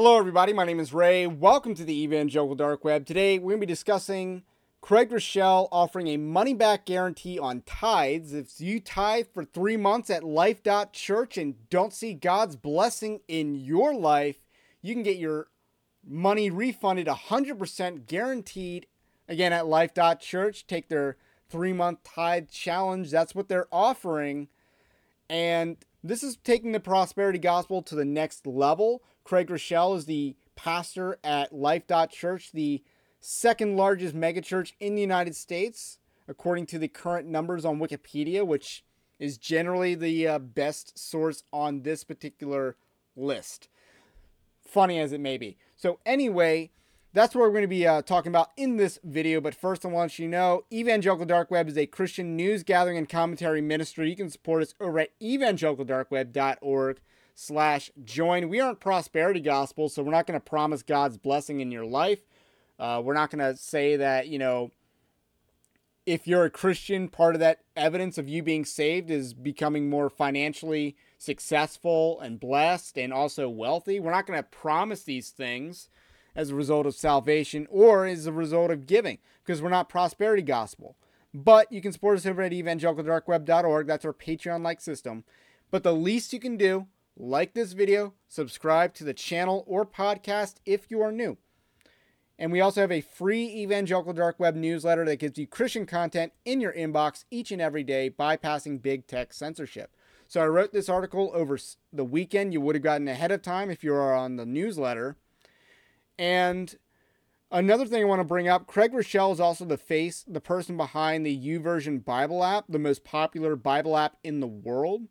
Hello, everybody. My name is Ray. Welcome to the Evangelical Dark Web. Today, we're going to be discussing Craig Groeschel offering a money back guarantee on tithes. If you tithe for three months at life.church and don't see God's blessing in your life, you can get your money refunded 100% guaranteed again at life.church. Take their three month tithe challenge. That's what they're offering. And this is taking the prosperity gospel to the next level. Craig Groeschel is the pastor at Life.Church, the second largest megachurch in the United States, according to the current numbers on Wikipedia, which is generally the uh, best source on this particular list. Funny as it may be. So, anyway, that's what we're going to be uh, talking about in this video. But first, I want you to know Evangelical Dark Web is a Christian news gathering and commentary ministry. You can support us over at evangelicaldarkweb.org slash join. We aren't prosperity gospel, so we're not going to promise God's blessing in your life. Uh, we're not going to say that, you know, if you're a Christian, part of that evidence of you being saved is becoming more financially successful and blessed and also wealthy. We're not going to promise these things as a result of salvation or as a result of giving because we're not prosperity gospel. But you can support us over at evangelicaldarkweb.org. That's our Patreon like system. But the least you can do like this video, subscribe to the channel or podcast if you are new. And we also have a free Evangelical Dark Web newsletter that gives you Christian content in your inbox each and every day, bypassing big tech censorship. So I wrote this article over the weekend. You would have gotten ahead of time if you are on the newsletter. And another thing I want to bring up Craig Groeschel is also the face, the person behind the YouVersion Bible app, the most popular Bible app in the world.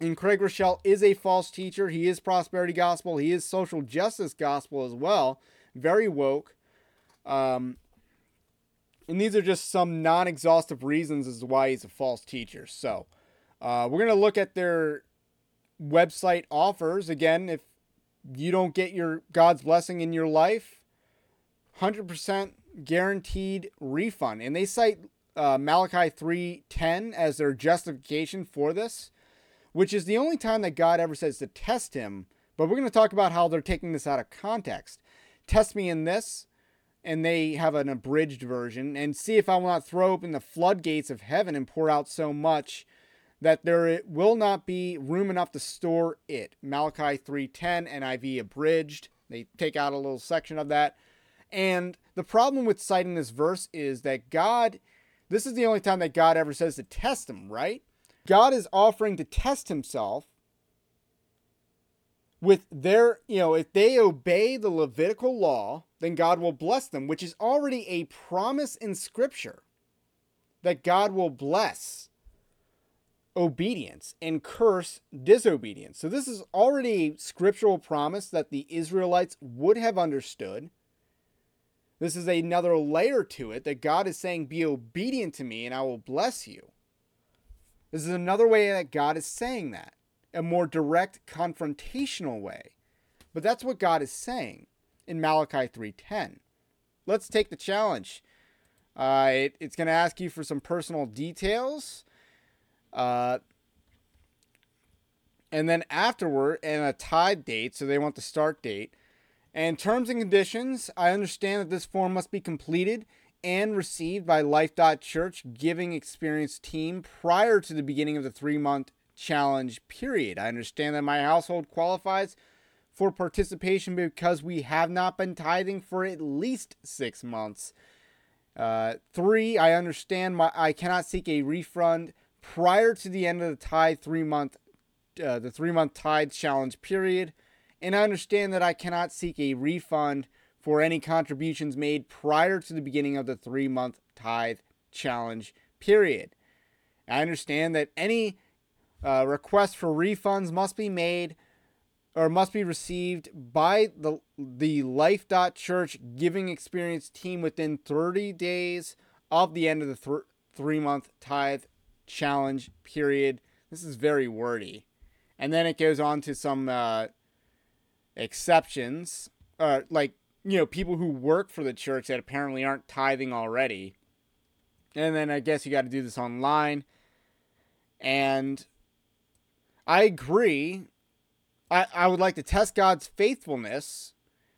And Craig Groeschel is a false teacher. He is prosperity gospel. He is social justice gospel as well. Very woke. Um, and these are just some non exhaustive reasons as to why he's a false teacher. So uh, we're going to look at their website offers. Again, if you don't get your God's blessing in your life, 100% guaranteed refund. And they cite uh, Malachi 3:10 as their justification for this which is the only time that God ever says to test him. But we're going to talk about how they're taking this out of context. Test me in this, and they have an abridged version, and see if I will not throw open the floodgates of heaven and pour out so much that there will not be room enough to store it. Malachi 3:10 NIV abridged. They take out a little section of that. And the problem with citing this verse is that God this is the only time that God ever says to test him, right? God is offering to test himself with their, you know, if they obey the Levitical law, then God will bless them, which is already a promise in Scripture that God will bless obedience and curse disobedience. So, this is already scriptural promise that the Israelites would have understood. This is another layer to it that God is saying, Be obedient to me and I will bless you. This is another way that God is saying that, a more direct confrontational way. But that's what God is saying in Malachi 3:10. Let's take the challenge. Uh, it, it's going to ask you for some personal details. Uh, and then afterward, and a tithe date, so they want the start date. And terms and conditions, I understand that this form must be completed and received by Life.Church Giving Experience team prior to the beginning of the three month challenge period. I understand that my household qualifies for participation because we have not been tithing for at least six months. Uh, three, I understand my I cannot seek a refund prior to the end of the tithe three month uh, the three month tithe challenge period, and I understand that I cannot seek a refund for any contributions made prior to the beginning of the three month tithe challenge period. I understand that any uh, request for refunds must be made or must be received by the the life.church giving experience team within 30 days of the end of the th- 3 month tithe challenge period. This is very wordy. And then it goes on to some uh, exceptions, uh, like you know, people who work for the church that apparently aren't tithing already. And then I guess you got to do this online. And I agree I, I would like to test God's faithfulness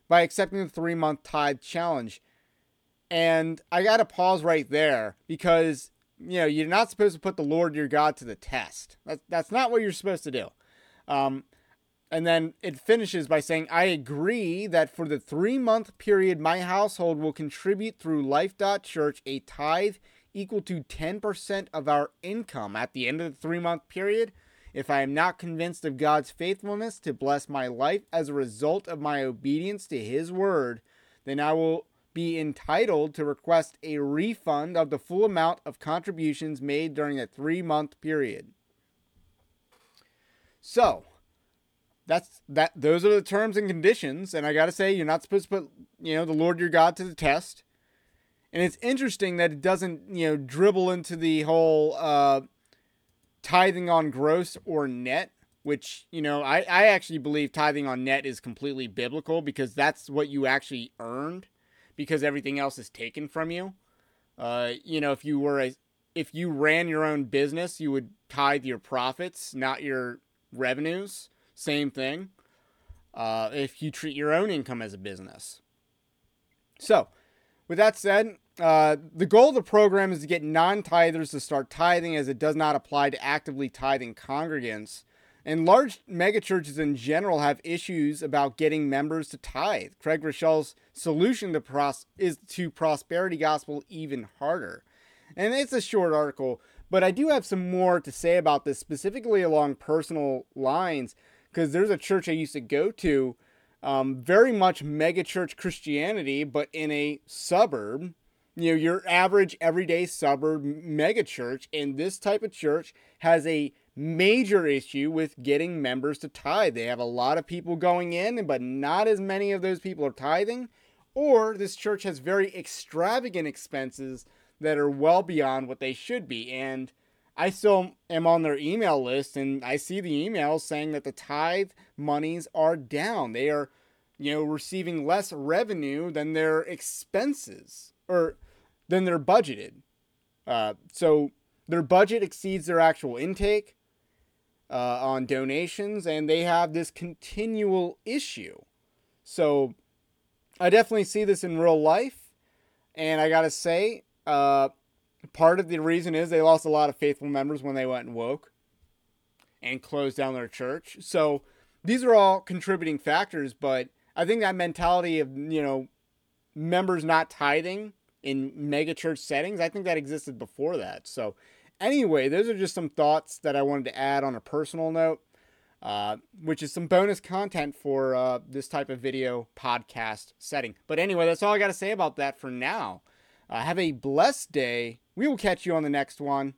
by accepting the three month tithe challenge. And I got to pause right there because, you know, you're not supposed to put the Lord your God to the test. That's, that's not what you're supposed to do. Um, and then it finishes by saying, I agree that for the three month period, my household will contribute through Life.Church a tithe equal to 10% of our income at the end of the three month period. If I am not convinced of God's faithfulness to bless my life as a result of my obedience to His word, then I will be entitled to request a refund of the full amount of contributions made during a three month period. So, that's that those are the terms and conditions and i gotta say you're not supposed to put you know the lord your god to the test and it's interesting that it doesn't you know dribble into the whole uh, tithing on gross or net which you know I, I actually believe tithing on net is completely biblical because that's what you actually earned because everything else is taken from you. Uh, you know if you were a if you ran your own business you would tithe your profits not your revenues. Same thing. Uh, if you treat your own income as a business. So with that said uh, the goal of the program is to get non tithers to start tithing as it does not apply to actively tithing congregants. And large megachurches in general have issues about getting members to tithe. Craig Groeschel's solution to pros- is to prosperity gospel even harder. And it's a short article, but I do have some more to say about this, specifically along personal lines, because there's a church I used to go to, um, very much megachurch Christianity, but in a suburb you know your average everyday suburb megachurch and this type of church has a major issue with getting members to tithe. They have a lot of people going in but not as many of those people are tithing or this church has very extravagant expenses that are well beyond what they should be. And i still am on their email list and i see the emails saying that the tithe monies are down. They are you know receiving less revenue than their expenses or than they're budgeted. Uh, so their budget exceeds their actual intake uh, on donations, and they have this continual issue. So I definitely see this in real life, and I gotta say, uh, part of the reason is they lost a lot of faithful members when they went and woke and closed down their church. So these are all contributing factors, but I think that mentality of you know members not tithing in megachurch settings. I think that existed before that. So, anyway, those are just some thoughts that I wanted to add on a personal note, uh, which is some bonus content for uh, this type of video podcast setting. But anyway, that's all I got to say about that for now. Uh, have a blessed day. We will catch you on the next one.